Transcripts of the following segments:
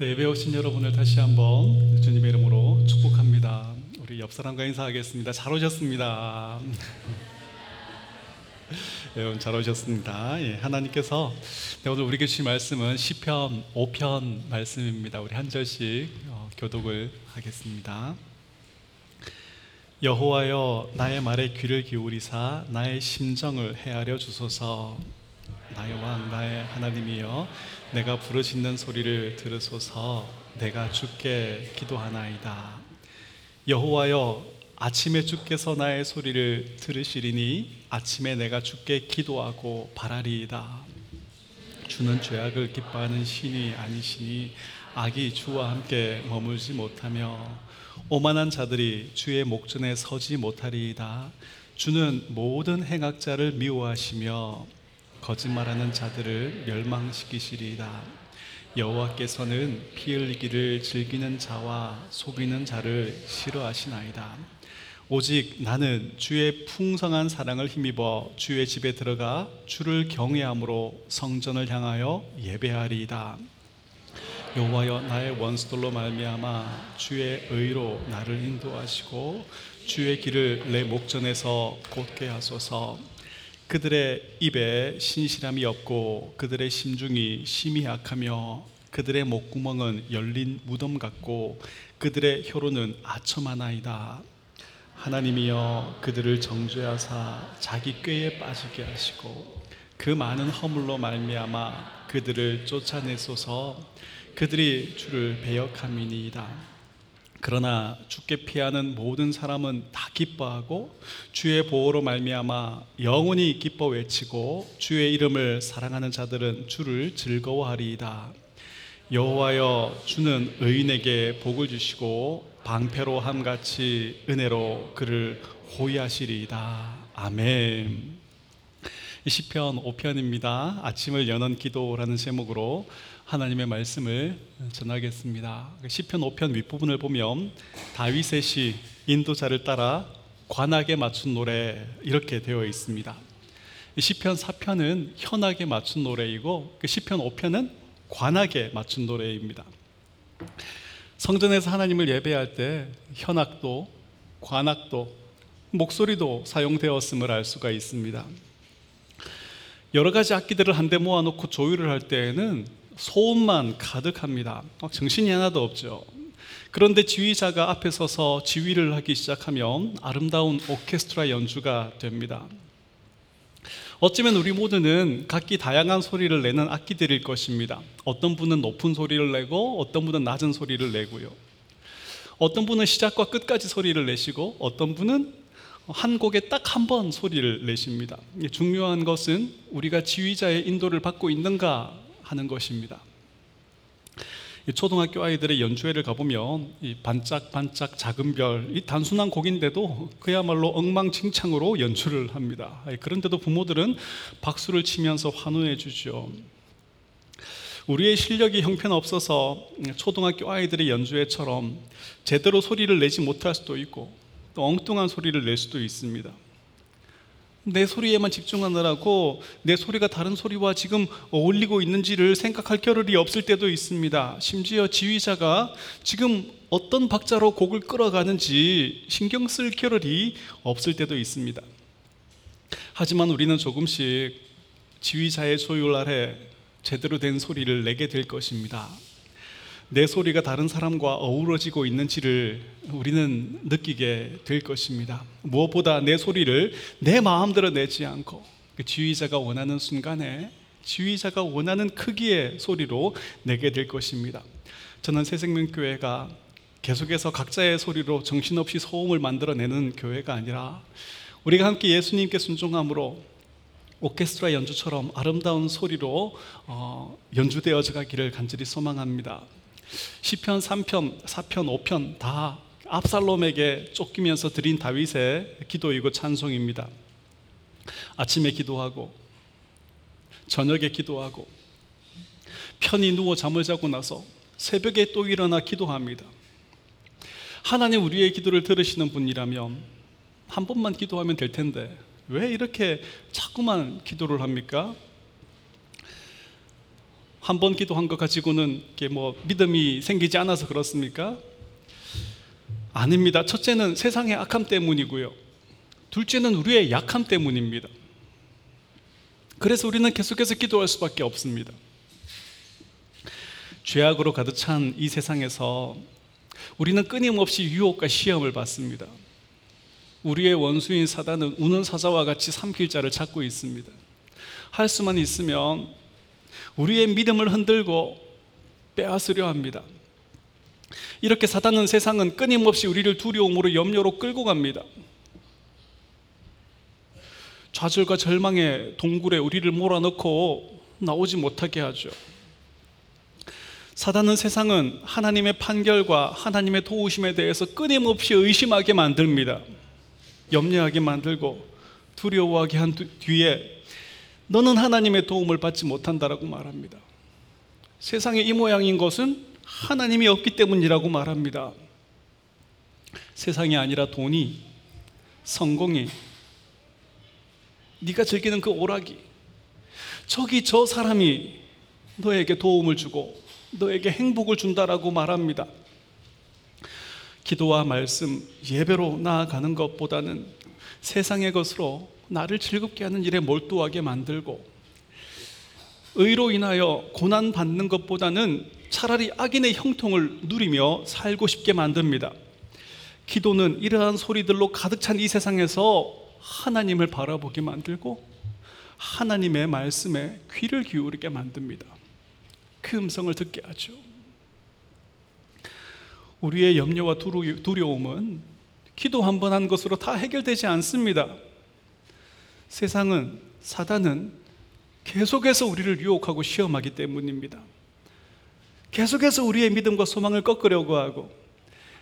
네, 예배 오신 여러분을 다시 한번 주님의 이름으로 축복합니다. 우리 옆 사람과 인사하겠습니다. 잘 오셨습니다. 여러분 잘 오셨습니다. 예, 하나님께서 네, 오늘 우리에게 주신 말씀은 시편 5편 말씀입니다. 우리 한 절씩 어, 교독을 하겠습니다. 여호와여 나의 말에 귀를 기울이사 나의 심정을 헤아려 주소서 나의 왕 나의 하나님이여 내가 부르짖는 소리를 들으소서. 내가 주께 기도하나이다. 여호와여 아침에 주께서 나의 소리를 들으시리니 아침에 내가 주께 기도하고 바라리이다. 주는 죄악을 기뻐하는 신이 아니시니 악이 주와 함께 머물지 못하며 오만한 자들이 주의 목전에 서지 못하리이다. 주는 모든 행악자를 미워하시며 거짓말하는 자들을 멸망시키시리이다. 여호와께서는 피 흘리기를 즐기는 자와 속이는 자를 싫어하시나이다. 오직 나는 주의 풍성한 사랑을 힘입어 주의 집에 들어가 주를 경외함으로 성전을 향하여 예배하리이다. 여호와여 나의 원수들로 말미암아 주의 의로 나를 인도하시고 주의 길을 내 목전에서 곧게 하소서. 그들의 입에 신실함이 없고 그들의 심중이 심히 약하며 그들의 목구멍은 열린 무덤 같고 그들의 혀로는 아첨하나이다. 하나님이여 그들을 정죄하사 자기 꾀에 빠지게 하시고 그 많은 허물로 말미암아 그들을 쫓아내소서 그들이 주를 배역함이니이다. 그러나 주께 피하는 모든 사람은 다 기뻐하고 주의 보호로 말미암아 영원히 기뻐 외치고 주의 이름을 사랑하는 자들은 주를 즐거워하리이다. 여호와여 주는 의인에게 복을 주시고 방패로 함 같이 은혜로 그를 호위하시리이다. 아멘. 시편 5편입니다. 아침을 여는 기도라는 제목으로 하나님의 말씀을 전하겠습니다. 시편 5편 윗부분을 보면 다윗의 시 인도자를 따라 관악에 맞춘 노래 이렇게 되어 있습니다. 시편 4편은 현악에 맞춘 노래이고 그 시편 5편은 관악에 맞춘 노래입니다. 성전에서 하나님을 예배할 때 현악도 관악도 목소리도 사용되었음을 알 수가 있습니다. 여러 가지 악기들을 한데 모아놓고 조율을 할 때에는 소음만 가득합니다. 정신이 하나도 없죠. 그런데 지휘자가 앞에 서서 지휘를 하기 시작하면 아름다운 오케스트라 연주가 됩니다. 어쩌면 우리 모두는 각기 다양한 소리를 내는 악기들일 것입니다. 어떤 분은 높은 소리를 내고 어떤 분은 낮은 소리를 내고요. 어떤 분은 시작과 끝까지 소리를 내시고 어떤 분은 한 곡에 딱 한 번 소리를 내십니다. 중요한 것은 우리가 지휘자의 인도를 받고 있는가 하는 것입니다. 초등학교 아이들의 연주회를 가보면 이 반짝반짝 작은 별, 이 단순한 곡인데도 그야말로 엉망진창으로 연주를 합니다. 그런데도 부모들은 박수를 치면서 환호해 주죠. 우리의 실력이 형편없어서 초등학교 아이들의 연주회처럼 제대로 소리를 내지 못할 수도 있고 또 엉뚱한 소리를 낼 수도 있습니다. 내 소리에만 집중하느라고 내 소리가 다른 소리와 지금 어울리고 있는지를 생각할 겨를이 없을 때도 있습니다. 심지어 지휘자가 지금 어떤 박자로 곡을 끌어가는지 신경 쓸 겨를이 없을 때도 있습니다. 하지만 우리는 조금씩 지휘자의 소율 아래 제대로 된 소리를 내게 될 것입니다. 내 소리가 다른 사람과 어우러지고 있는지를 우리는 느끼게 될 것입니다. 무엇보다 내 소리를 내 마음대로 내지 않고 그 지휘자가 원하는 순간에 지휘자가 원하는 크기의 소리로 내게 될 것입니다. 저는 새생명교회가 계속해서 각자의 소리로 정신없이 소음을 만들어내는 교회가 아니라 우리가 함께 예수님께 순종함으로 오케스트라 연주처럼 아름다운 소리로 어, 연주되어져 가기를 간절히 소망합니다. 시편 3편, 4편, 5편 다 압살롬에게 쫓기면서 드린 다윗의 기도이고 찬송입니다. 아침에 기도하고 저녁에 기도하고 편히 누워 잠을 자고 나서 새벽에 또 일어나 기도합니다. 하나님 우리의 기도를 들으시는 분이라면 한 번만 기도하면 될 텐데 왜 이렇게 자꾸만 기도를 합니까? 한 번 기도한 것 가지고는 이게 뭐 믿음이 생기지 않아서 그렇습니까? 아닙니다. 첫째는 세상의 악함 때문이고요. 둘째는 우리의 약함 때문입니다. 그래서 우리는 계속해서 기도할 수밖에 없습니다. 죄악으로 가득 찬 이 세상에서 우리는 끊임없이 유혹과 시험을 받습니다. 우리의 원수인 사단은 우는 사자와 같이 삼킬 자를 찾고 있습니다. 할 수만 있으면 우리의 믿음을 흔들고 빼앗으려 합니다. 이렇게 사단은 세상은 끊임없이 우리를 두려움으로 염려로 끌고 갑니다. 좌절과 절망의 동굴에 우리를 몰아넣고 나오지 못하게 하죠. 사단은 세상은 하나님의 판결과 하나님의 도우심에 대해서 끊임없이 의심하게 만듭니다. 염려하게 만들고 두려워하게 한 뒤에 너는 하나님의 도움을 받지 못한다라고 말합니다. 세상의 이 모양인 것은 하나님이 없기 때문이라고 말합니다. 세상이 아니라 돈이, 성공이, 네가 즐기는 그 오락이, 저기 저 사람이 너에게 도움을 주고 너에게 행복을 준다라고 말합니다. 기도와 말씀, 예배로 나아가는 것보다는 세상의 것으로 나를 즐겁게 하는 일에 몰두하게 만들고 의로 인하여 고난 받는 것보다는 차라리 악인의 형통을 누리며 살고 싶게 만듭니다. 기도는 이러한 소리들로 가득 찬 이 세상에서 하나님을 바라보게 만들고 하나님의 말씀에 귀를 기울이게 만듭니다. 그 음성을 듣게 하죠. 우리의 염려와 두려움은 기도 한 번 한 것으로 다 해결되지 않습니다. 세상은, 사단은 계속해서 우리를 유혹하고 시험하기 때문입니다. 계속해서 우리의 믿음과 소망을 꺾으려고 하고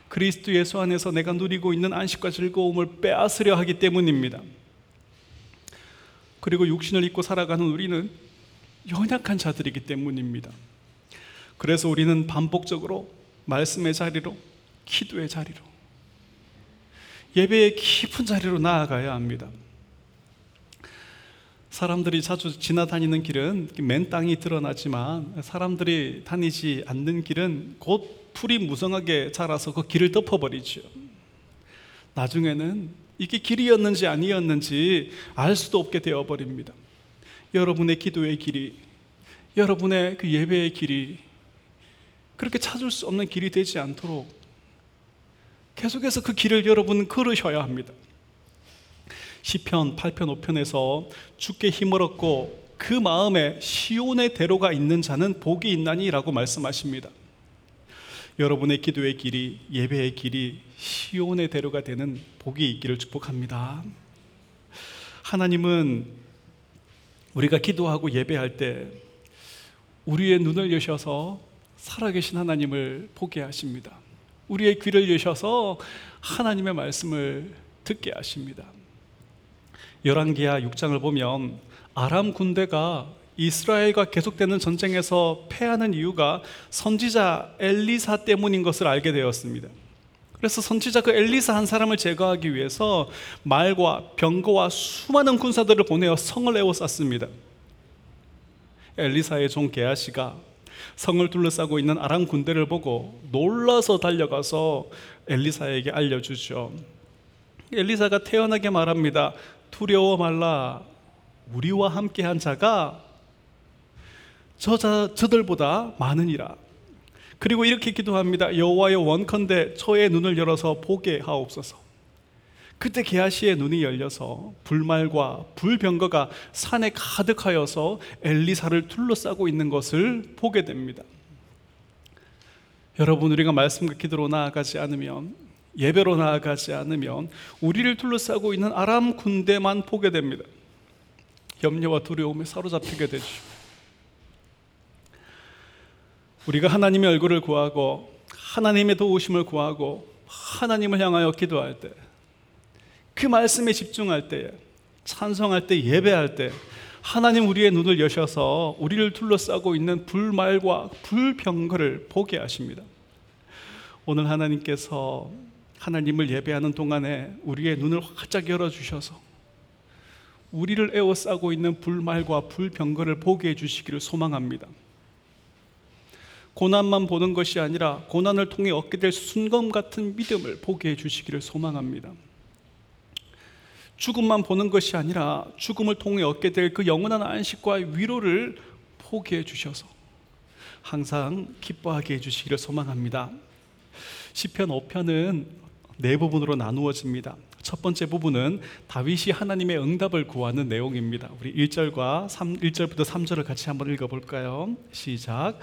그리스도 예수 안에서 내가 누리고 있는 안식과 즐거움을 빼앗으려 하기 때문입니다. 그리고 육신을 입고 살아가는 우리는 연약한 자들이기 때문입니다. 그래서 우리는 반복적으로 말씀의 자리로, 기도의 자리로, 예배의 깊은 자리로 나아가야 합니다. 사람들이 자주 지나다니는 길은 맨 땅이 드러나지만 사람들이 다니지 않는 길은 곧 풀이 무성하게 자라서 그 길을 덮어버리죠. 나중에는 이게 길이었는지 아니었는지 알 수도 없게 되어버립니다. 여러분의 기도의 길이, 여러분의 그 예배의 길이 그렇게 찾을 수 없는 길이 되지 않도록 계속해서 그 길을 여러분 걸으셔야 합니다. 시편 8편 5편에서 주께 힘을 얻고 그 마음에 시온의 대로가 있는 자는 복이 있나니라고 말씀하십니다. 여러분의 기도의 길이 예배의 길이 시온의 대로가 되는 복이 있기를 축복합니다. 하나님은 우리가 기도하고 예배할 때 우리의 눈을 여셔서 살아계신 하나님을 보게 하십니다. 우리의 귀를 여셔서 하나님의 말씀을 듣게 하십니다. 열왕기하 6장을 보면 아람 군대가 이스라엘과 계속되는 전쟁에서 패하는 이유가 선지자 엘리사 때문인 것을 알게 되었습니다. 그래서 선지자 그 엘리사 한 사람을 제거하기 위해서 말과 병거와 수많은 군사들을 보내어 성을 에워쌌습니다. 엘리사의 종 게하시가 성을 둘러싸고 있는 아람 군대를 보고 놀라서 달려가서 엘리사에게 알려주죠. 엘리사가 태연하게 말합니다. 두려워 말라. 우리와 함께한 자가 저 자, 저들보다 많으니라. 그리고 이렇게 기도합니다. 여호와여 원컨대 저의 눈을 열어서 보게 하옵소서. 그때 게하시의 눈이 열려서 불말과 불병거가 산에 가득하여서 엘리사를 둘러싸고 있는 것을 보게 됩니다. 여러분 우리가 말씀과 기도로 나아가지 않으면 예배로 나아가지 않으면 우리를 둘러싸고 있는 아람 군대만 보게 됩니다. 염려와 두려움에 사로잡히게 되죠. 우리가 하나님의 얼굴을 구하고 하나님의 도우심을 구하고 하나님을 향하여 기도할 때 그 말씀에 집중할 때 찬성할 때 예배할 때 하나님 우리의 눈을 여셔서 우리를 둘러싸고 있는 불말과 불병거를 보게 하십니다. 오늘 하나님께서 하나님을 예배하는 동안에 우리의 눈을 활짝 열어 주셔서 우리를 에워싸고 있는 불말과 불병거를 보게 해 주시기를 소망합니다. 고난만 보는 것이 아니라 고난을 통해 얻게 될 순검 같은 믿음을 보게 해주시기를 소망합니다. 죽음만 보는 것이 아니라 죽음을 통해 얻게 될 그 영원한 안식과 위로를 포기해 주셔서 항상 기뻐하게 해 주시기를 소망합니다. 시편 5편은 네 부분으로 나누어집니다. 첫 번째 부분은 다윗이 하나님의 응답을 구하는 내용입니다. 우리 1절과 3, 1절부터 3절을 같이 한번 읽어 볼까요? 시작.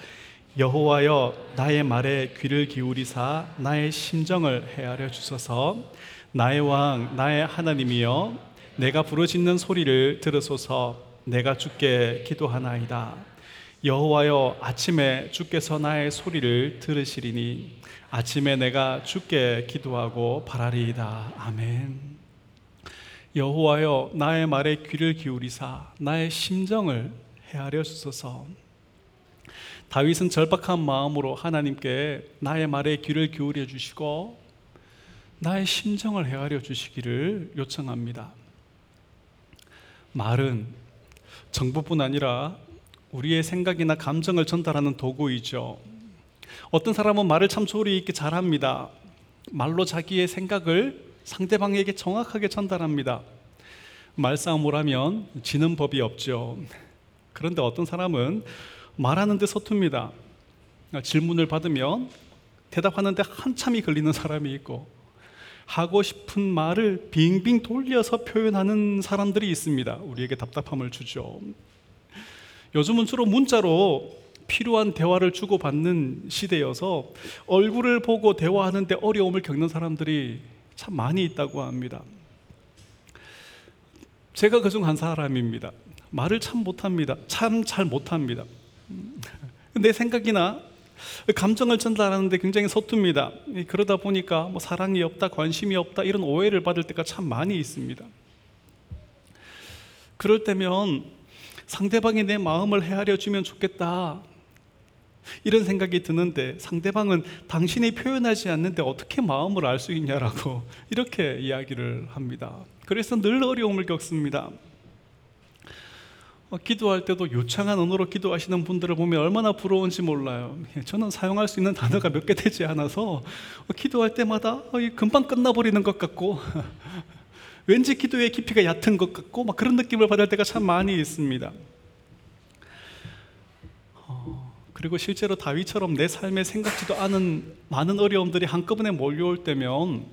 여호와여 나의 말에 귀를 기울이사 나의 심정을 헤아려 주소서 나의 왕 나의 하나님이여 내가 부르짖는 소리를 들으소서 내가 주께 기도하나이다 여호와여 아침에 주께서 나의 소리를 들으시리니 아침에 내가 주께 기도하고 바라리이다 아멘 여호와여 나의 말에 귀를 기울이사 나의 심정을 헤아려 주소서 다윗은 절박한 마음으로 하나님께 나의 말에 귀를 기울여 주시고 나의 심정을 헤아려 주시기를 요청합니다. 말은 정보뿐 아니라 우리의 생각이나 감정을 전달하는 도구이죠. 어떤 사람은 말을 참 소리 있게 잘합니다. 말로 자기의 생각을 상대방에게 정확하게 전달합니다. 말싸움을 하면 지는 법이 없죠. 그런데 어떤 사람은 말하는데 서툽니다. 질문을 받으면 대답하는데 한참이 걸리는 사람이 있고 하고 싶은 말을 빙빙 돌려서 표현하는 사람들이 있습니다. 우리에게 답답함을 주죠. 요즘은 주로 문자로 필요한 대화를 주고받는 시대여서 얼굴을 보고 대화하는데 어려움을 겪는 사람들이 참 많이 있다고 합니다. 제가 그중 한 사람입니다. 말을 참 못합니다. 참 잘 못합니다. 내 생각이나 감정을 전달하는데 굉장히 서툽니다. 그러다 보니까 뭐 사랑이 없다, 관심이 없다 이런 오해를 받을 때가 참 많이 있습니다. 그럴 때면 상대방이 내 마음을 헤아려 주면 좋겠다. 이런 생각이 드는데 상대방은 당신이 표현하지 않는데 어떻게 마음을 알 수 있냐라고 이렇게 이야기를 합니다. 그래서 늘 어려움을 겪습니다. 어, 기도할 때도 요창한 언어로 기도하시는 분들을 보면 얼마나 부러운지 몰라요. 예, 저는 사용할 수 있는 단어가 몇 개 되지 않아서 어, 기도할 때마다 어, 금방 끝나버리는 것 같고 왠지 기도의 깊이가 얕은 것 같고 막 그런 느낌을 받을 때가 참 많이 있습니다. 그리고 실제로 다윗처럼 내 삶에 생각지도 않은 많은 어려움들이 한꺼번에 몰려올 때면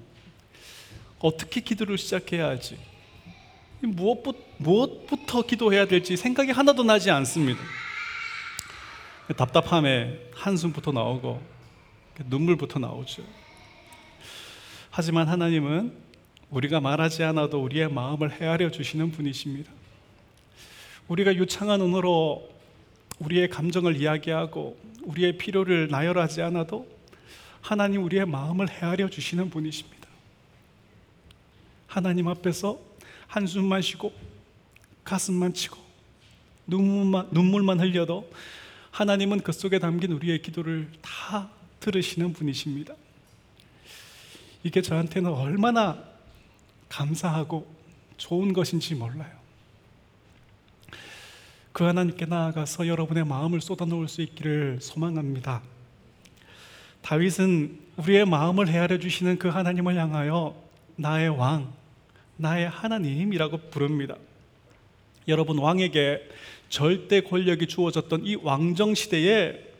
어떻게 기도를 시작해야 할지 무엇부터, 무엇부터 기도해야 될지 생각이 하나도 나지 않습니다. 답답함에 한숨부터 나오고 눈물부터 나오죠. 하지만 하나님은 우리가 말하지 않아도 우리의 마음을 헤아려 주시는 분이십니다. 우리가 유창한 언어로 우리의 감정을 이야기하고 우리의 필요를 나열하지 않아도 하나님 우리의 마음을 헤아려 주시는 분이십니다. 하나님 앞에서 한숨만 쉬고 가슴만 치고 눈물만, 눈물만 흘려도 하나님은 그 속에 담긴 우리의 기도를 다 들으시는 분이십니다. 이게 저한테는 얼마나 감사하고 좋은 것인지 몰라요. 그 하나님께 나아가서 여러분의 마음을 쏟아놓을 수 있기를 소망합니다. 다윗은 우리의 마음을 헤아려 주시는 그 하나님을 향하여 나의 왕, 나의 하나님이라고 부릅니다. 여러분 왕에게 절대 권력이 주어졌던 이 왕정 시대에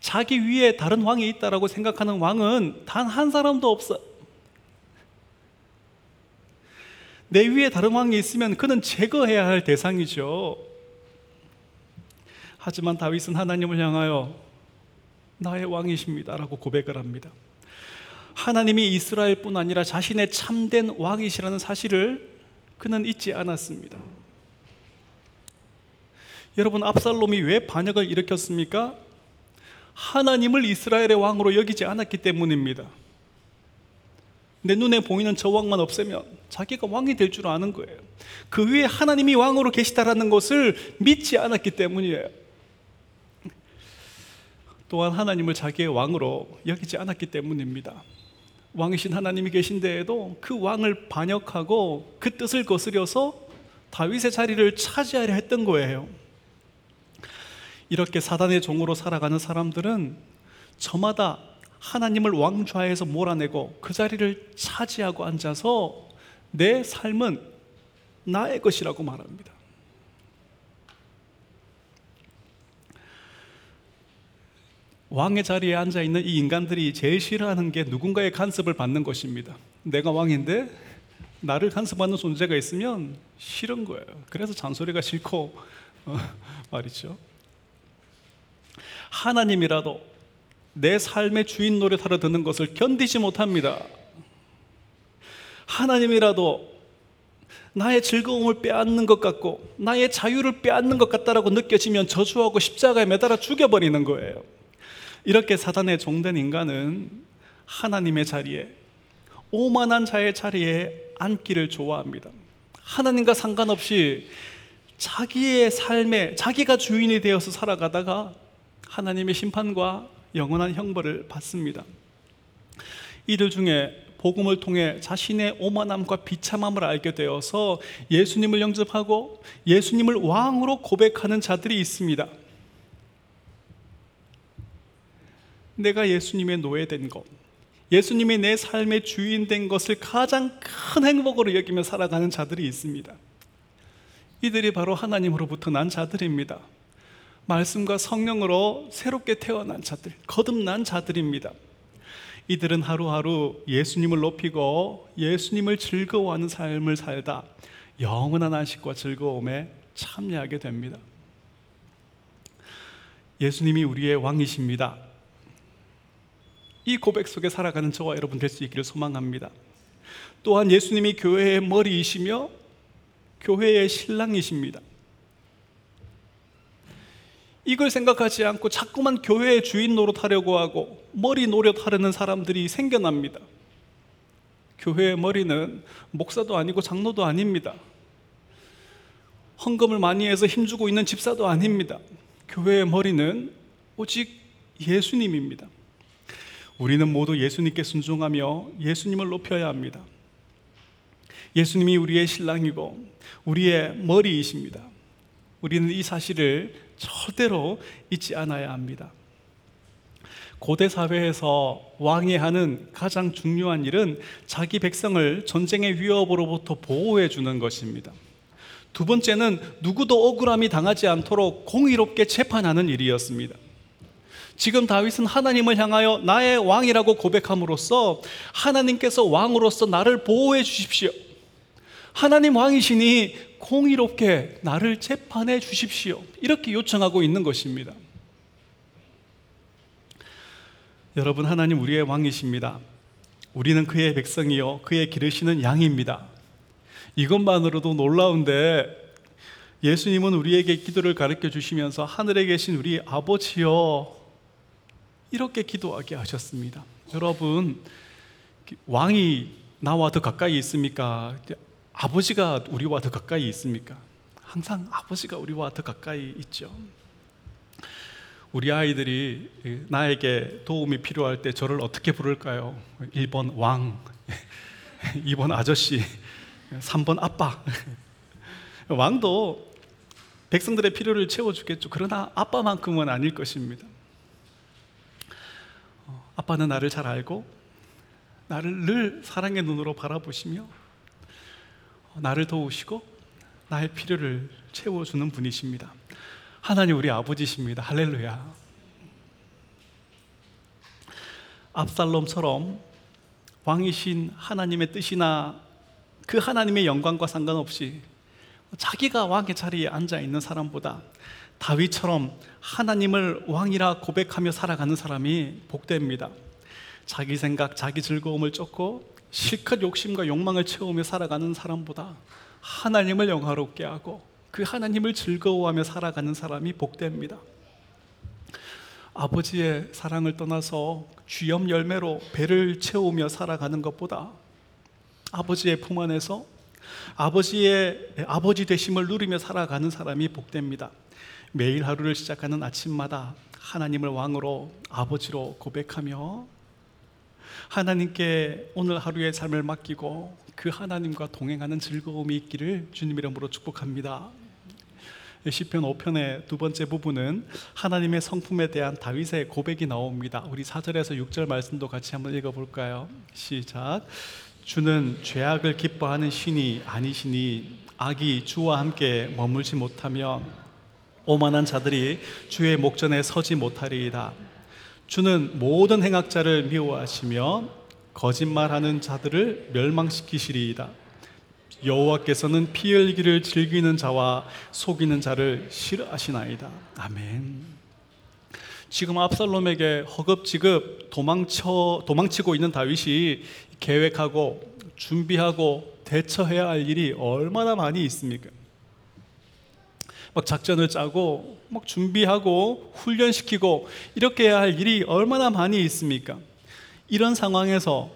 자기 위에 다른 왕이 있다라고 생각하는 왕은 단 한 사람도 없어. 내 위에 다른 왕이 있으면 그는 제거해야 할 대상이죠. 하지만 다윗은 하나님을 향하여 나의 왕이십니다라고 고백을 합니다. 하나님이 이스라엘뿐 아니라 자신의 참된 왕이시라는 사실을 그는 잊지 않았습니다. 여러분 압살롬이 왜 반역을 일으켰습니까? 하나님을 이스라엘의 왕으로 여기지 않았기 때문입니다. 내 눈에 보이는 저 왕만 없애면 자기가 왕이 될 줄 아는 거예요. 그 위에 하나님이 왕으로 계시다라는 것을 믿지 않았기 때문이에요. 또한 하나님을 자기의 왕으로 여기지 않았기 때문입니다. 왕이신 하나님이 계신데에도 그 왕을 반역하고 그 뜻을 거스려서 다윗의 자리를 차지하려 했던 거예요. 이렇게 사단의 종으로 살아가는 사람들은 저마다 하나님을 왕좌에서 몰아내고 그 자리를 차지하고 앉아서 내 삶은 나의 것이라고 말합니다. 왕의 자리에 앉아 있는 이 인간들이 제일 싫어하는 게 누군가의 간섭을 받는 것입니다. 내가 왕인데 나를 간섭하는 존재가 있으면 싫은 거예요. 그래서 잔소리가 싫고 어, 말이죠. 하나님이라도 내 삶의 주인 노릇하러 드는 것을 견디지 못합니다. 하나님이라도 나의 즐거움을 빼앗는 것 같고 나의 자유를 빼앗는 것 같다라고 느껴지면 저주하고 십자가에 매달아 죽여버리는 거예요. 이렇게 사단의 종된 인간은 하나님의 자리에 오만한 자의 자리에 앉기를 좋아합니다. 하나님과 상관없이 자기의 삶에 자기가 주인이 되어서 살아가다가 하나님의 심판과 영원한 형벌을 받습니다. 이들 중에 복음을 통해 자신의 오만함과 비참함을 알게 되어서 예수님을 영접하고 예수님을 왕으로 고백하는 자들이 있습니다. 내가 예수님의 노예된 것, 예수님이 내 삶의 주인 된 것을 가장 큰 행복으로 여기며 살아가는 자들이 있습니다. 이들이 바로 하나님으로부터 난 자들입니다. 말씀과 성령으로 새롭게 태어난 자들, 거듭난 자들입니다. 이들은 하루하루 예수님을 높이고 예수님을 즐거워하는 삶을 살다 영원한 안식과 즐거움에 참여하게 됩니다. 예수님이 우리의 왕이십니다. 이 고백 속에 살아가는 저와 여러분 될 수 있기를 소망합니다. 또한 예수님이 교회의 머리이시며 교회의 신랑이십니다. 이걸 생각하지 않고 자꾸만 교회의 주인 노릇하려고 하고 머리 노릇하려는 사람들이 생겨납니다. 교회의 머리는 목사도 아니고 장로도 아닙니다. 헌금을 많이 해서 힘주고 있는 집사도 아닙니다. 교회의 머리는 오직 예수님입니다. 우리는 모두 예수님께 순종하며 예수님을 높여야 합니다. 예수님이 우리의 신랑이고 우리의 머리이십니다. 우리는 이 사실을 절대로 잊지 않아야 합니다. 고대 사회에서 왕이 하는 가장 중요한 일은 자기 백성을 전쟁의 위협으로부터 보호해 주는 것입니다. 두 번째는 누구도 억울함이 당하지 않도록 공의롭게 재판하는 일이었습니다. 지금 다윗은 하나님을 향하여 나의 왕이라고 고백함으로써 하나님께서 왕으로서 나를 보호해 주십시오. 하나님 왕이시니 공의롭게 나를 재판해 주십시오. 이렇게 요청하고 있는 것입니다. 여러분, 하나님 우리의 왕이십니다. 우리는 그의 백성이요. 그의 기르시는 양입니다. 이것만으로도 놀라운데 예수님은 우리에게 기도를 가르쳐 주시면서 하늘에 계신 우리 아버지여 이렇게 기도하게 하셨습니다. 여러분, 왕이 나와 더 가까이 있습니까? 아버지가 우리와 더 가까이 있습니까? 항상 아버지가 우리와 더 가까이 있죠. 우리 아이들이 나에게 도움이 필요할 때 저를 어떻게 부를까요? 1번 왕, 2번 아저씨, 3번 아빠. 왕도 백성들의 필요를 채워주겠죠. 그러나 아빠만큼은 아닐 것입니다. 아빠는 나를 잘 알고 나를 늘 사랑의 눈으로 바라보시며 나를 도우시고 나의 필요를 채워주는 분이십니다. 하나님 우리 아버지십니다. 할렐루야. 압살롬처럼 왕이신 하나님의 뜻이나 그 하나님의 영광과 상관없이 자기가 왕의 자리에 앉아 있는 사람보다 다윗처럼 하나님을 왕이라 고백하며 살아가는 사람이 복됩니다. 자기 생각, 자기 즐거움을 쫓고 실컷 욕심과 욕망을 채우며 살아가는 사람보다 하나님을 영화롭게 하고 그 하나님을 즐거워하며 살아가는 사람이 복됩니다. 아버지의 사랑을 떠나서 쥐염 열매로 배를 채우며 살아가는 것보다 아버지의 품 안에서 아버지의 아버지 되심을 누리며 살아가는 사람이 복됩니다. 매일 하루를 시작하는 아침마다 하나님을 왕으로 아버지로 고백하며 하나님께 오늘 하루의 삶을 맡기고 그 하나님과 동행하는 즐거움이 있기를 주님 이름으로 축복합니다. 시편 5편의 두 번째 부분은 하나님의 성품에 대한 다윗의 고백이 나옵니다. 우리 4절에서 6절 말씀도 같이 한번 읽어 볼까요? 시작. 주는 죄악을 기뻐하는 신이 아니시니 악이 주와 함께 머물지 못하며 오만한 자들이 주의 목전에 서지 못하리이다. 주는 모든 행악자를 미워하시며 거짓말하는 자들을 멸망시키시리이다. 여호와께서는 피 흘기를 즐기는 자와 속이는 자를 싫어하시나이다. 아멘. 지금 압살롬에게 허겁지겁 도망쳐 도망치고 있는 다윗이 계획하고 준비하고 대처해야 할 일이 얼마나 많이 있습니까? 막 작전을 짜고 막 준비하고 훈련시키고 이렇게 해야 할 일이 얼마나 많이 있습니까? 이런 상황에서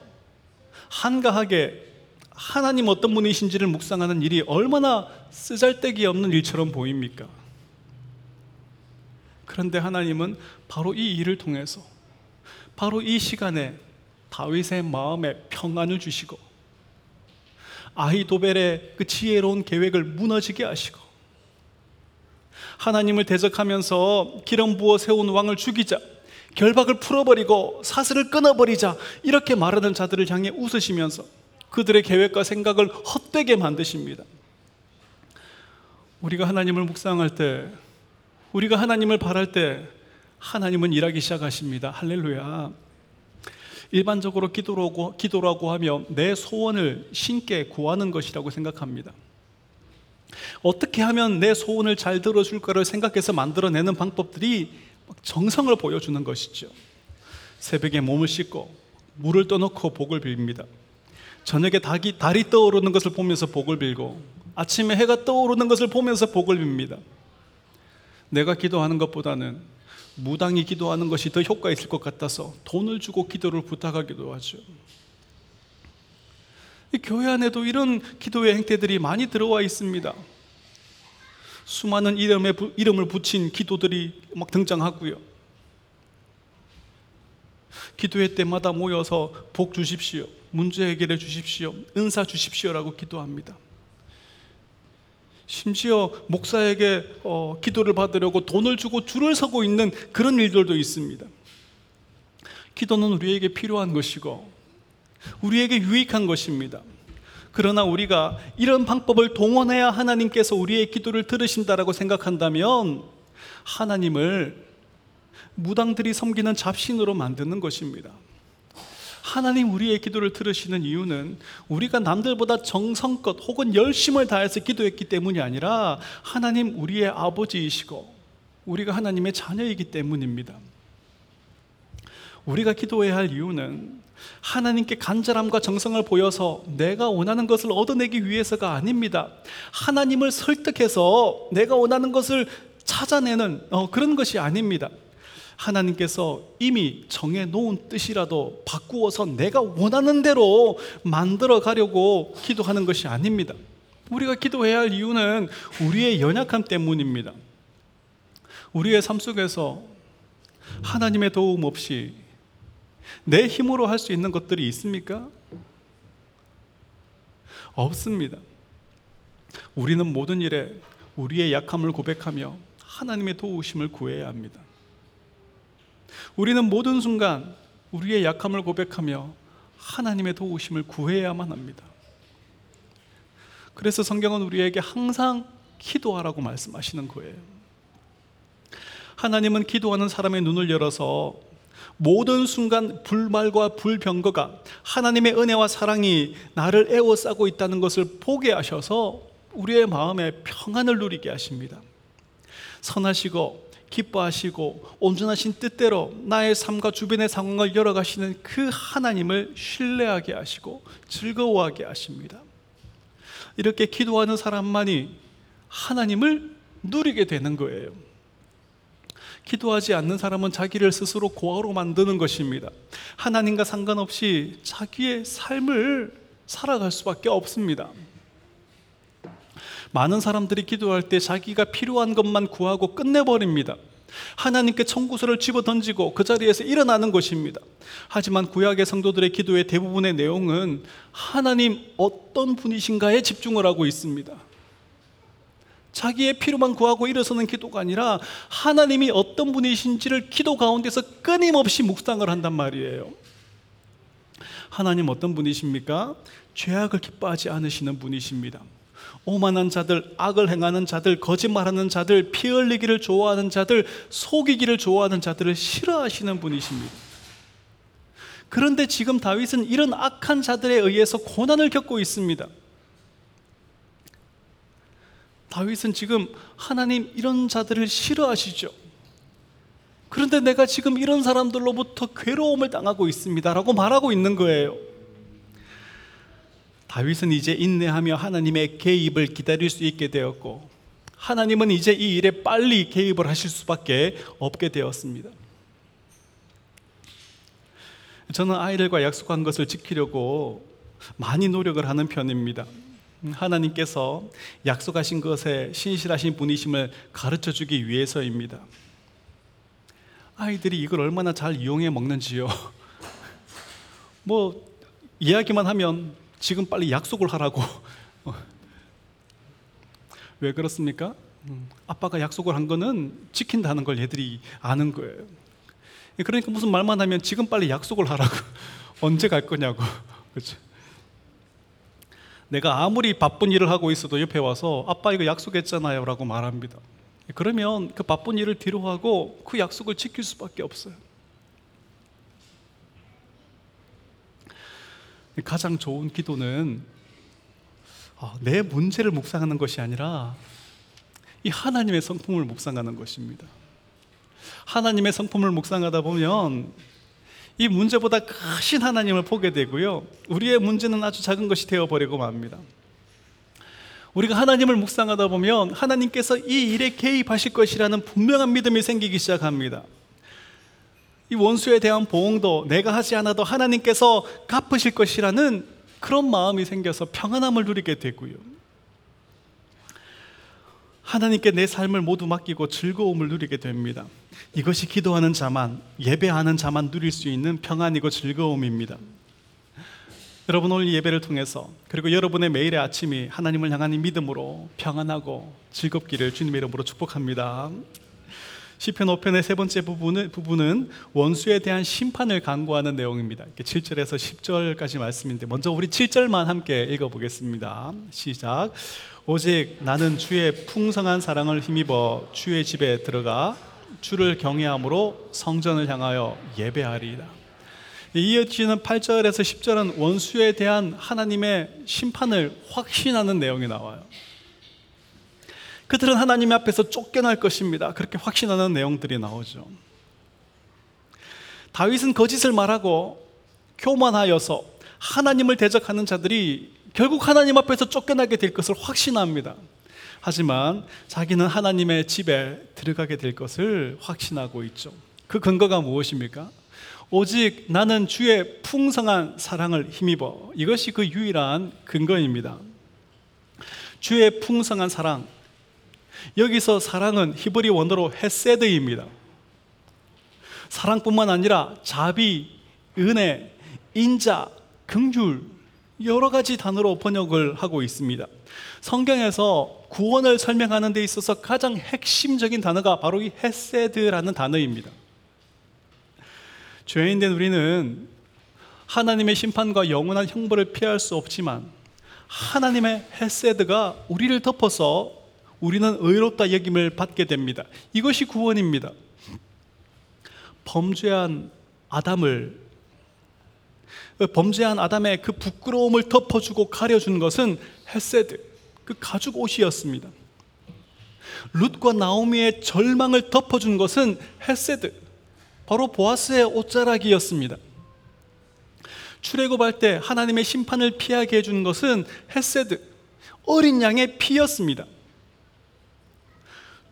한가하게 하나님 어떤 분이신지를 묵상하는 일이 얼마나 쓰잘데기 없는 일처럼 보입니까? 그런데 하나님은 바로 이 일을 통해서 바로 이 시간에 다윗의 마음에 평안을 주시고 아히도벨의 그 지혜로운 계획을 무너지게 하시고 하나님을 대적하면서 기름 부어 세운 왕을 죽이자 결박을 풀어버리고 사슬을 끊어버리자 이렇게 말하는 자들을 향해 웃으시면서 그들의 계획과 생각을 헛되게 만드십니다. 우리가 하나님을 묵상할 때, 우리가 하나님을 바랄 때, 하나님은 일하기 시작하십니다. 할렐루야. 일반적으로 기도라고, 기도라고 하며 내 소원을 신께 구하는 것이라고 생각합니다. 어떻게 하면 내 소원을 잘 들어줄까를 생각해서 만들어내는 방법들이 정성을 보여주는 것이죠. 새벽에 몸을 씻고 물을 떠놓고 복을 빕니다. 저녁에 닭이, 달이 떠오르는 것을 보면서 복을 빌고 아침에 해가 떠오르는 것을 보면서 복을 빕니다. 내가 기도하는 것보다는 무당이 기도하는 것이 더 효과 있을 것 같아서 돈을 주고 기도를 부탁하기도 하죠. 교회 안에도 이런 기도의 행태들이 많이 들어와 있습니다. 수많은 이름에, 이름을 붙인 기도들이 막 등장하고요. 기도회 때마다 모여서 복 주십시오. 문제 해결해 주십시오. 은사 주십시오라고 기도합니다. 심지어 목사에게 어, 기도를 받으려고 돈을 주고 줄을 서고 있는 그런 일들도 있습니다. 기도는 우리에게 필요한 것이고 우리에게 유익한 것입니다. 그러나 우리가 이런 방법을 동원해야 하나님께서 우리의 기도를 들으신다라고 생각한다면 하나님을 무당들이 섬기는 잡신으로 만드는 것입니다. 하나님 우리의 기도를 들으시는 이유는 우리가 남들보다 정성껏 혹은 열심을 다해서 기도했기 때문이 아니라 하나님 우리의 아버지이시고 우리가 하나님의 자녀이기 때문입니다. 우리가 기도해야 할 이유는 하나님께 간절함과 정성을 보여서 내가 원하는 것을 얻어내기 위해서가 아닙니다. 하나님을 설득해서 내가 원하는 것을 찾아내는 어, 그런 것이 아닙니다. 하나님께서 이미 정해 놓은 뜻이라도 바꾸어서 내가 원하는 대로 만들어 가려고 기도하는 것이 아닙니다. 우리가 기도해야 할 이유는 우리의 연약함 때문입니다. 우리의 삶 속에서 하나님의 도움 없이 내 힘으로 할 수 있는 것들이 있습니까? 없습니다. 우리는 모든 일에 우리의 약함을 고백하며 하나님의 도우심을 구해야 합니다. 우리는 모든 순간 우리의 약함을 고백하며 하나님의 도우심을 구해야만 합니다. 그래서 성경은 우리에게 항상 기도하라고 말씀하시는 거예요. 하나님은 기도하는 사람의 눈을 열어서 모든 순간 불말과 불병거가 하나님의 은혜와 사랑이 나를 에워싸고 있다는 것을 보게 하셔서 우리의 마음에 평안을 누리게 하십니다. 선하시고 기뻐하시고 온전하신 뜻대로 나의 삶과 주변의 상황을 열어가시는 그 하나님을 신뢰하게 하시고 즐거워하게 하십니다. 이렇게 기도하는 사람만이 하나님을 누리게 되는 거예요. 기도하지 않는 사람은 자기를 스스로 고아로 만드는 것입니다. 하나님과 상관없이 자기의 삶을 살아갈 수밖에 없습니다. 많은 사람들이 기도할 때 자기가 필요한 것만 구하고 끝내버립니다. 하나님께 청구서를 집어 던지고 그 자리에서 일어나는 것입니다. 하지만 구약의 성도들의 기도의 대부분의 내용은 하나님 어떤 분이신가에 집중을 하고 있습니다. 자기의 필요만 구하고 일어서는 기도가 아니라 하나님이 어떤 분이신지를 기도 가운데서 끊임없이 묵상을 한단 말이에요. 하나님 어떤 분이십니까? 죄악을 기뻐하지 않으시는 분이십니다. 오만한 자들, 악을 행하는 자들, 거짓말하는 자들, 피 흘리기를 좋아하는 자들, 속이기를 좋아하는 자들을 싫어하시는 분이십니다. 그런데 지금 다윗은 이런 악한 자들에 의해서 고난을 겪고 있습니다. 다윗은 지금 하나님 이런 자들을 싫어하시죠. 그런데 내가 지금 이런 사람들로부터 괴로움을 당하고 있습니다라고 말하고 있는 거예요. 다윗은 이제 인내하며 하나님의 개입을 기다릴 수 있게 되었고 하나님은 이제 이 일에 빨리 개입을 하실 수밖에 없게 되었습니다. 저는 아이들과 약속한 것을 지키려고 많이 노력을 하는 편입니다. 하나님께서 약속하신 것에 신실하신 분이심을 가르쳐 주기 위해서입니다. 아이들이 이걸 얼마나 잘 이용해 먹는지요. 뭐 이야기만 하면 지금 빨리 약속을 하라고. 왜 그렇습니까? 음, 아빠가 약속을 한 거는 지킨다는 걸 얘들이 아는 거예요. 그러니까 무슨 말만 하면 지금 빨리 약속을 하라고. 언제 갈 거냐고. 그렇죠? 내가 아무리 바쁜 일을 하고 있어도 옆에 와서 아빠 이거 약속했잖아요 라고 말합니다. 그러면 그 바쁜 일을 뒤로 하고 그 약속을 지킬 수밖에 없어요. 가장 좋은 기도는 아, 내 문제를 묵상하는 것이 아니라 이 하나님의 성품을 묵상하는 것입니다. 하나님의 성품을 묵상하다 보면 이 문제보다 크신 하나님을 보게 되고요. 우리의 문제는 아주 작은 것이 되어버리고 맙니다. 우리가 하나님을 묵상하다 보면 하나님께서 이 일에 개입하실 것이라는 분명한 믿음이 생기기 시작합니다. 이 원수에 대한 보응도 내가 하지 않아도 하나님께서 갚으실 것이라는 그런 마음이 생겨서 평안함을 누리게 되고요. 하나님께 내 삶을 모두 맡기고 즐거움을 누리게 됩니다. 이것이 기도하는 자만, 예배하는 자만 누릴 수 있는 평안이고 즐거움입니다. 여러분 오늘 예배를 통해서 그리고 여러분의 매일의 아침이 하나님을 향한 믿음으로 평안하고 즐겁기를 주님의 이름으로 축복합니다. 시편 5편의 세 번째 부분은, 부분은 원수에 대한 심판을 강구하는 내용입니다. 7절에서 10절까지 말씀인데 먼저 우리 7절만 함께 읽어보겠습니다. 시작. 오직 나는 주의 풍성한 사랑을 힘입어 주의 집에 들어가 주를 경외함으로 성전을 향하여 예배하리이다. 이어지는 8절에서 10절은 원수에 대한 하나님의 심판을 확신하는 내용이 나와요. 그들은 하나님 앞에서 쫓겨날 것입니다. 그렇게 확신하는 내용들이 나오죠. 다윗은 거짓을 말하고 교만하여서 하나님을 대적하는 자들이 결국 하나님 앞에서 쫓겨나게 될 것을 확신합니다. 하지만 자기는 하나님의 집에 들어가게 될 것을 확신하고 있죠. 그 근거가 무엇입니까? 오직 나는 주의 풍성한 사랑을 힘입어. 이것이 그 유일한 근거입니다. 주의 풍성한 사랑. 여기서 사랑은 히브리 원어로 헤세드입니다. 사랑뿐만 아니라 자비, 은혜, 인자, 긍휼 여러 가지 단어로 번역을 하고 있습니다. 성경에서 구원을 설명하는 데 있어서 가장 핵심적인 단어가 바로 이 헤세드라는 단어입니다. 죄인된 우리는 하나님의 심판과 영원한 형벌을 피할 수 없지만 하나님의 헤세드가 우리를 덮어서 우리는 의롭다 여김을 받게 됩니다. 이것이 구원입니다. 범죄한 아담을 그 범죄한 아담의 그 부끄러움을 덮어주고 가려준 것은 헤세드, 그 가죽 옷이었습니다. 룻과 나오미의 절망을 덮어준 것은 헤세드, 바로 보아스의 옷자락이었습니다. 출애굽할 때 하나님의 심판을 피하게 해준 것은 헤세드, 어린 양의 피였습니다.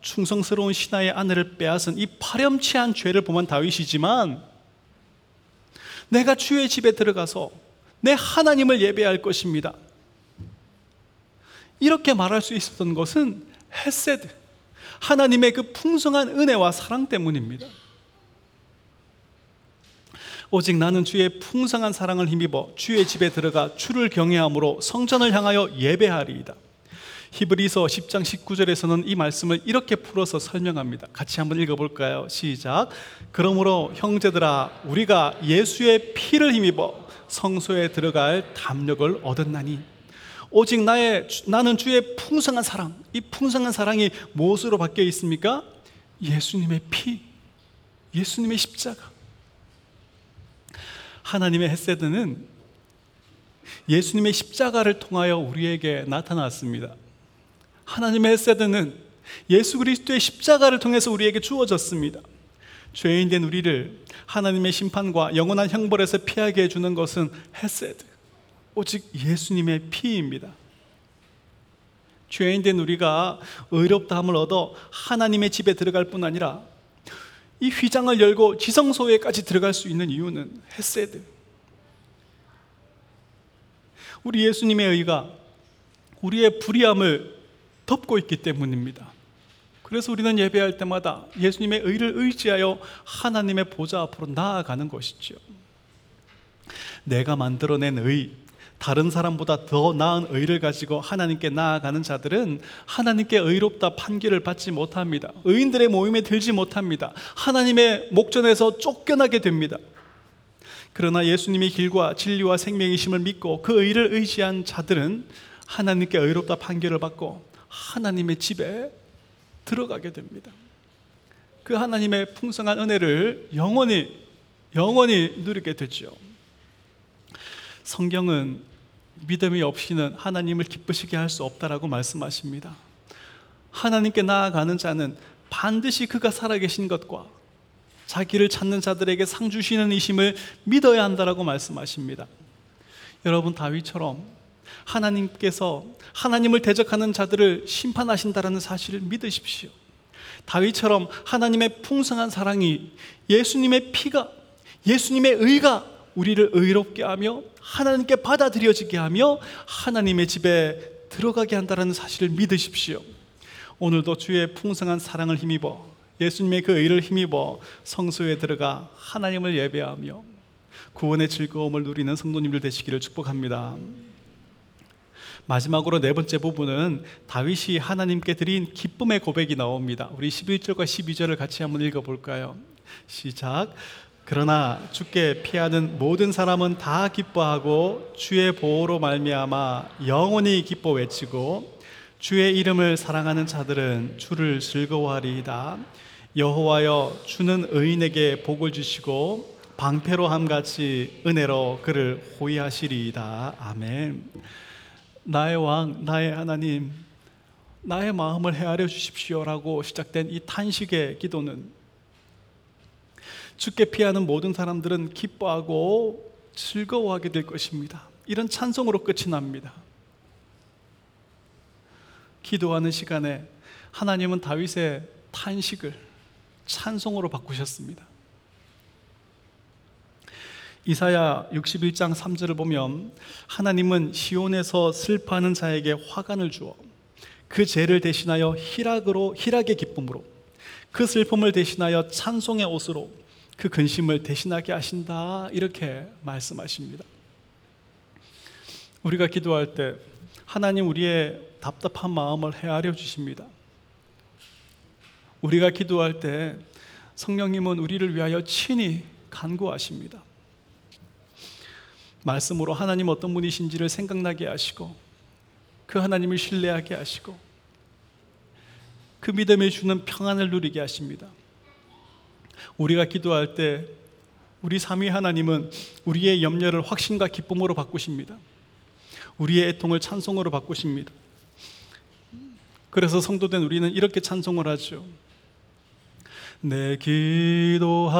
충성스러운 신하의 아내를 빼앗은 이 파렴치한 죄를 범한 다윗이지만 내가 주의 집에 들어가서 내 하나님을 예배할 것입니다. 이렇게 말할 수 있었던 것은 헤세드, 하나님의 그 풍성한 은혜와 사랑 때문입니다. 오직 나는 주의 풍성한 사랑을 힘입어 주의 집에 들어가 주를 경외함으로 성전을 향하여 예배하리이다. 히브리서 10장 19절에서는 이 말씀을 이렇게 풀어서 설명합니다. 같이 한번 읽어볼까요? 시작. 그러므로 형제들아, 우리가 예수의 피를 힘입어 성소에 들어갈 담력을 얻었나니 오직 나의 나는 주의 풍성한 사랑, 이 풍성한 사랑이 무엇으로 바뀌어 있습니까? 예수님의 피, 예수님의 십자가. 하나님의 헤세드는 예수님의 십자가를 통하여 우리에게 나타났습니다. 하나님의 헤세드는 예수 그리스도의 십자가를 통해서 우리에게 주어졌습니다. 죄인 된 우리를 하나님의 심판과 영원한 형벌에서 피하게 해주는 것은 헤세드, 오직 예수님의 피입니다. 죄인 된 우리가 의롭다함을 얻어 하나님의 집에 들어갈 뿐 아니라 이 휘장을 열고 지성소에까지 들어갈 수 있는 이유는 헤세드. 우리 예수님의 의가 우리의 불의함을 덮고 있기 때문입니다. 그래서 우리는 예배할 때마다 예수님의 의를 의지하여 하나님의 보좌 앞으로 나아가는 것이죠. 내가 만들어낸 의, 다른 사람보다 더 나은 의를 가지고 하나님께 나아가는 자들은 하나님께 의롭다 판결을 받지 못합니다. 의인들의 모임에 들지 못합니다. 하나님의 목전에서 쫓겨나게 됩니다. 그러나 예수님의 길과 진리와 생명이심을 믿고 그 의를 의지한 자들은 하나님께 의롭다 판결을 받고 하나님의 집에 들어가게 됩니다. 그 하나님의 풍성한 은혜를 영원히 영원히 누리게 되죠. 성경은 믿음이 없이는 하나님을 기쁘시게 할 수 없다라고 말씀하십니다. 하나님께 나아가는 자는 반드시 그가 살아계신 것과 자기를 찾는 자들에게 상 주시는 이심을 믿어야 한다라고 말씀하십니다. 여러분 다윗처럼 하나님께서 하나님을 대적하는 자들을 심판하신다라는 사실을 믿으십시오. 다윗처럼 하나님의 풍성한 사랑이 예수님의 피가 예수님의 의가 우리를 의롭게 하며 하나님께 받아들여지게 하며 하나님의 집에 들어가게 한다는 사실을 믿으십시오. 오늘도 주의 풍성한 사랑을 힘입어 예수님의 그 의를 힘입어 성소에 들어가 하나님을 예배하며 구원의 즐거움을 누리는 성도님들 되시기를 축복합니다. 마지막으로 네 번째 부분은 다윗이 하나님께 드린 기쁨의 고백이 나옵니다. 우리 11절과 12절을 같이 한번 읽어 볼까요? 시작. 그러나 주께 피하는 모든 사람은 다 기뻐하고 주의 보호로 말미암아 영원히 기뻐 외치고 주의 이름을 사랑하는 자들은 주를 즐거워하리이다. 여호와여 주는 의인에게 복을 주시고 방패로 함같이 은혜로 그를 호위하시리이다. 아멘. 나의 왕, 나의 하나님, 나의 마음을 헤아려 주십시오라고 시작된 이 탄식의 기도는 죽게 피하는 모든 사람들은 기뻐하고 즐거워하게 될 것입니다. 이런 찬송으로 끝이 납니다. 기도하는 시간에 하나님은 다윗의 탄식을 찬송으로 바꾸셨습니다. 이사야 61장 3절을 보면 하나님은 시온에서 슬퍼하는 자에게 화관을 주어 그 죄를 대신하여 희락으로 희락의 기쁨으로 그 슬픔을 대신하여 찬송의 옷으로 그 근심을 대신하게 하신다 이렇게 말씀하십니다. 우리가 기도할 때 하나님 우리의 답답한 마음을 헤아려 주십니다. 우리가 기도할 때 성령님은 우리를 위하여 친히 간구하십니다. 말씀으로 하나님 어떤 분이신지를 생각나게 하시고 그 하나님을 신뢰하게 하시고 그 믿음에 주는 평안을 누리게 하십니다. 우리가 기도할 때 우리 삼위 하나님은 우리의 염려를 확신과 기쁨으로 바꾸십니다. 우리의 애통을 찬송으로 바꾸십니다. 그래서 성도된 우리는 이렇게 찬송을 하죠. 내 기도하는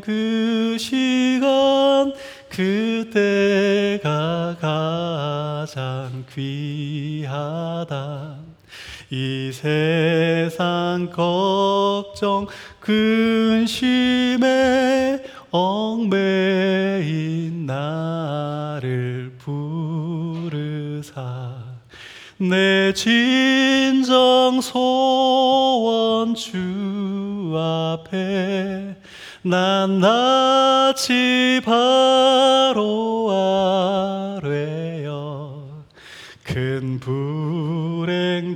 그 시간 그때가 가장 귀하다. 이 세상 걱정 근심에 얽매인 나를 부르사 내 진정 소원 주 앞에 난 낯이 바로 아뢰어 큰 불.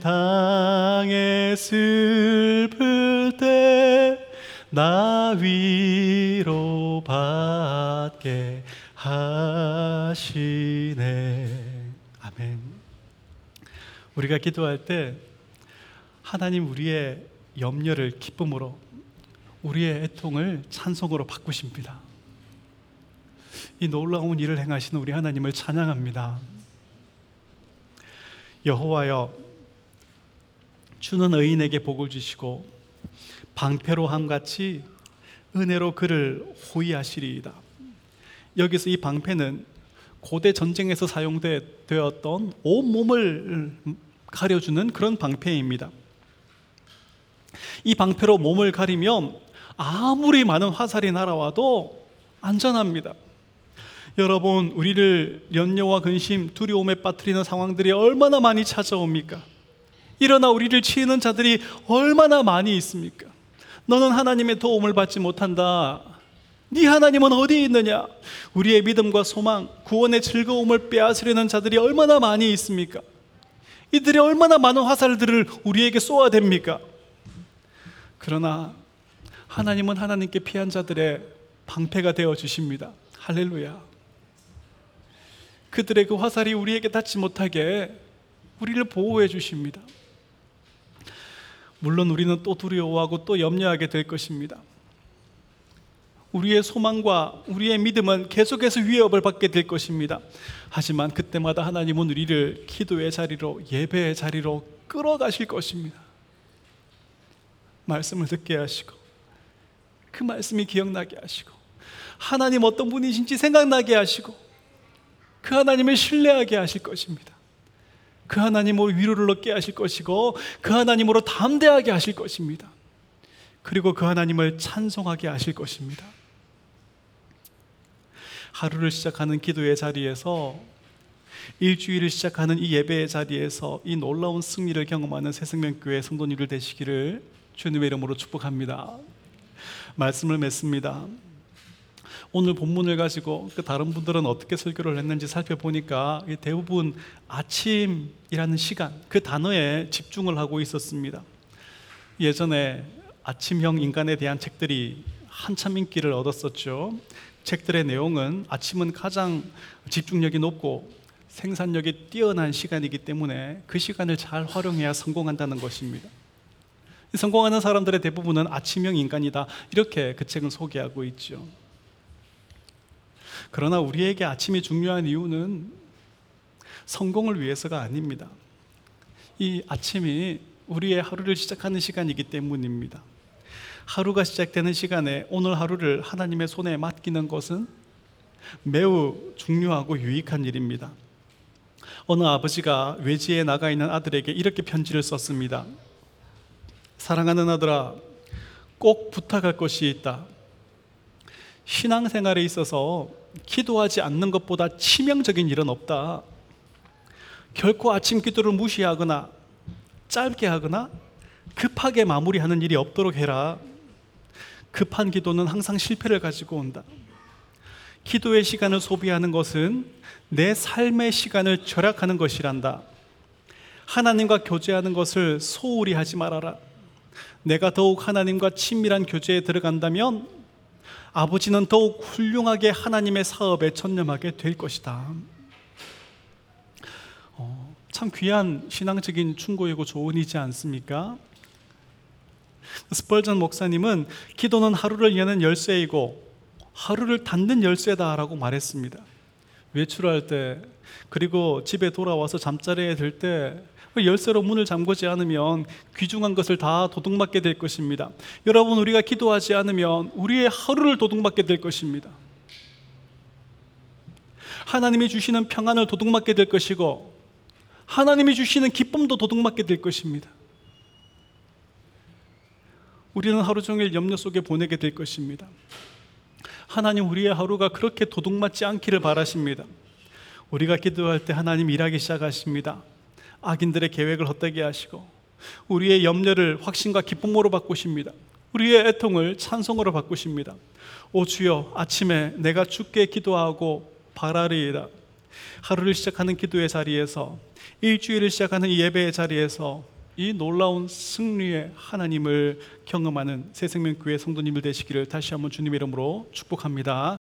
당해 슬플 때 나 위로 받게 하시네. 아멘. 우리가 기도할 때 하나님 우리의 염려를 기쁨으로 우리의 애통을 찬송으로 바꾸십니다. 이 놀라운 일을 행하시는 우리 하나님을 찬양합니다. 여호와여 주는 의인에게 복을 주시고 방패로 함 같이 은혜로 그를 호위하시리이다. 여기서 이 방패는 고대 전쟁에서 사용되었던 온 몸을 가려주는 그런 방패입니다. 이 방패로 몸을 가리면 아무리 많은 화살이 날아와도 안전합니다. 여러분, 우리를 연려와 근심, 두려움에 빠뜨리는 상황들이 얼마나 많이 찾아옵니까? 일어나 우리를 치는 자들이 얼마나 많이 있습니까? 너는 하나님의 도움을 받지 못한다. 네 하나님은 어디 있느냐? 우리의 믿음과 소망, 구원의 즐거움을 빼앗으려는 자들이 얼마나 많이 있습니까? 이들이 얼마나 많은 화살들을 우리에게 쏘아댑니까? 그러나 하나님은 하나님께 피한 자들의 방패가 되어 주십니다. 할렐루야. 그들의 그 화살이 우리에게 닿지 못하게 우리를 보호해 주십니다. 물론 우리는 또 두려워하고 또 염려하게 될 것입니다. 우리의 소망과 우리의 믿음은 계속해서 위협을 받게 될 것입니다. 하지만 그때마다 하나님은 우리를 기도의 자리로, 예배의 자리로 끌어가실 것입니다. 말씀을 듣게 하시고, 그 말씀이 기억나게 하시고, 하나님 어떤 분이신지 생각나게 하시고, 그 하나님을 신뢰하게 하실 것입니다. 그 하나님으로 위로를 얻게 하실 것이고 그 하나님으로 담대하게 하실 것입니다. 그리고 그 하나님을 찬송하게 하실 것입니다. 하루를 시작하는 기도의 자리에서 일주일을 시작하는 이 예배의 자리에서 이 놀라운 승리를 경험하는 새생명교회 성도님들 되시기를 주님의 이름으로 축복합니다. 말씀을 맺습니다. 오늘 본문을 가지고 그 다른 분들은 어떻게 설교를 했는지 살펴보니까 대부분 아침이라는 시간 그 단어에 집중을 하고 있었습니다. 예전에 아침형 인간에 대한 책들이 한참 인기를 얻었었죠. 책들의 내용은 아침은 가장 집중력이 높고 생산력이 뛰어난 시간이기 때문에 그 시간을 잘 활용해야 성공한다는 것입니다. 성공하는 사람들의 대부분은 아침형 인간이다. 이렇게 그 책은 소개하고 있죠. 그러나 우리에게 아침이 중요한 이유는 성공을 위해서가 아닙니다. 이 아침이 우리의 하루를 시작하는 시간이기 때문입니다. 하루가 시작되는 시간에 오늘 하루를 하나님의 손에 맡기는 것은 매우 중요하고 유익한 일입니다. 어느 아버지가 외지에 나가 있는 아들에게 이렇게 편지를 썼습니다. 사랑하는 아들아, 꼭 부탁할 것이 있다. 신앙생활에 있어서 기도하지 않는 것보다 치명적인 일은 없다. 결코 아침 기도를 무시하거나 짧게 하거나 급하게 마무리하는 일이 없도록 해라. 급한 기도는 항상 실패를 가지고 온다. 기도의 시간을 소비하는 것은 내 삶의 시간을 절약하는 것이란다. 하나님과 교제하는 것을 소홀히 하지 말아라. 내가 더욱 하나님과 친밀한 교제에 들어간다면 아버지는 더욱 훌륭하게 하나님의 사업에 전념하게 될 것이다. 어, 참 귀한 신앙적인 충고이고 조언이지 않습니까? 스펄전 목사님은 기도는 하루를 여는 열쇠이고 하루를 닫는 열쇠다라고 말했습니다. 외출할 때 그리고 집에 돌아와서 잠자리에 들때 그 열쇠로 문을 잠그지 않으면 귀중한 것을 다 도둑맞게 될 것입니다. 여러분, 우리가 기도하지 않으면 우리의 하루를 도둑맞게 될 것입니다. 하나님이 주시는 평안을 도둑맞게 될 것이고, 하나님이 주시는 기쁨도 도둑맞게 될 것입니다. 우리는 하루 종일 염려 속에 보내게 될 것입니다. 하나님 우리의 하루가 그렇게 도둑맞지 않기를 바라십니다. 우리가 기도할 때 하나님 일하기 시작하십니다. 악인들의 계획을 헛되게 하시고 우리의 염려를 확신과 기쁨으로 바꾸십니다. 우리의 애통을 찬송으로 바꾸십니다. 오 주여 아침에 내가 주께 기도하고 바라리이다. 하루를 시작하는 기도의 자리에서 일주일을 시작하는 이 예배의 자리에서 이 놀라운 승리의 하나님을 경험하는 새생명교회 성도님들 되시기를 다시 한번 주님의 이름으로 축복합니다.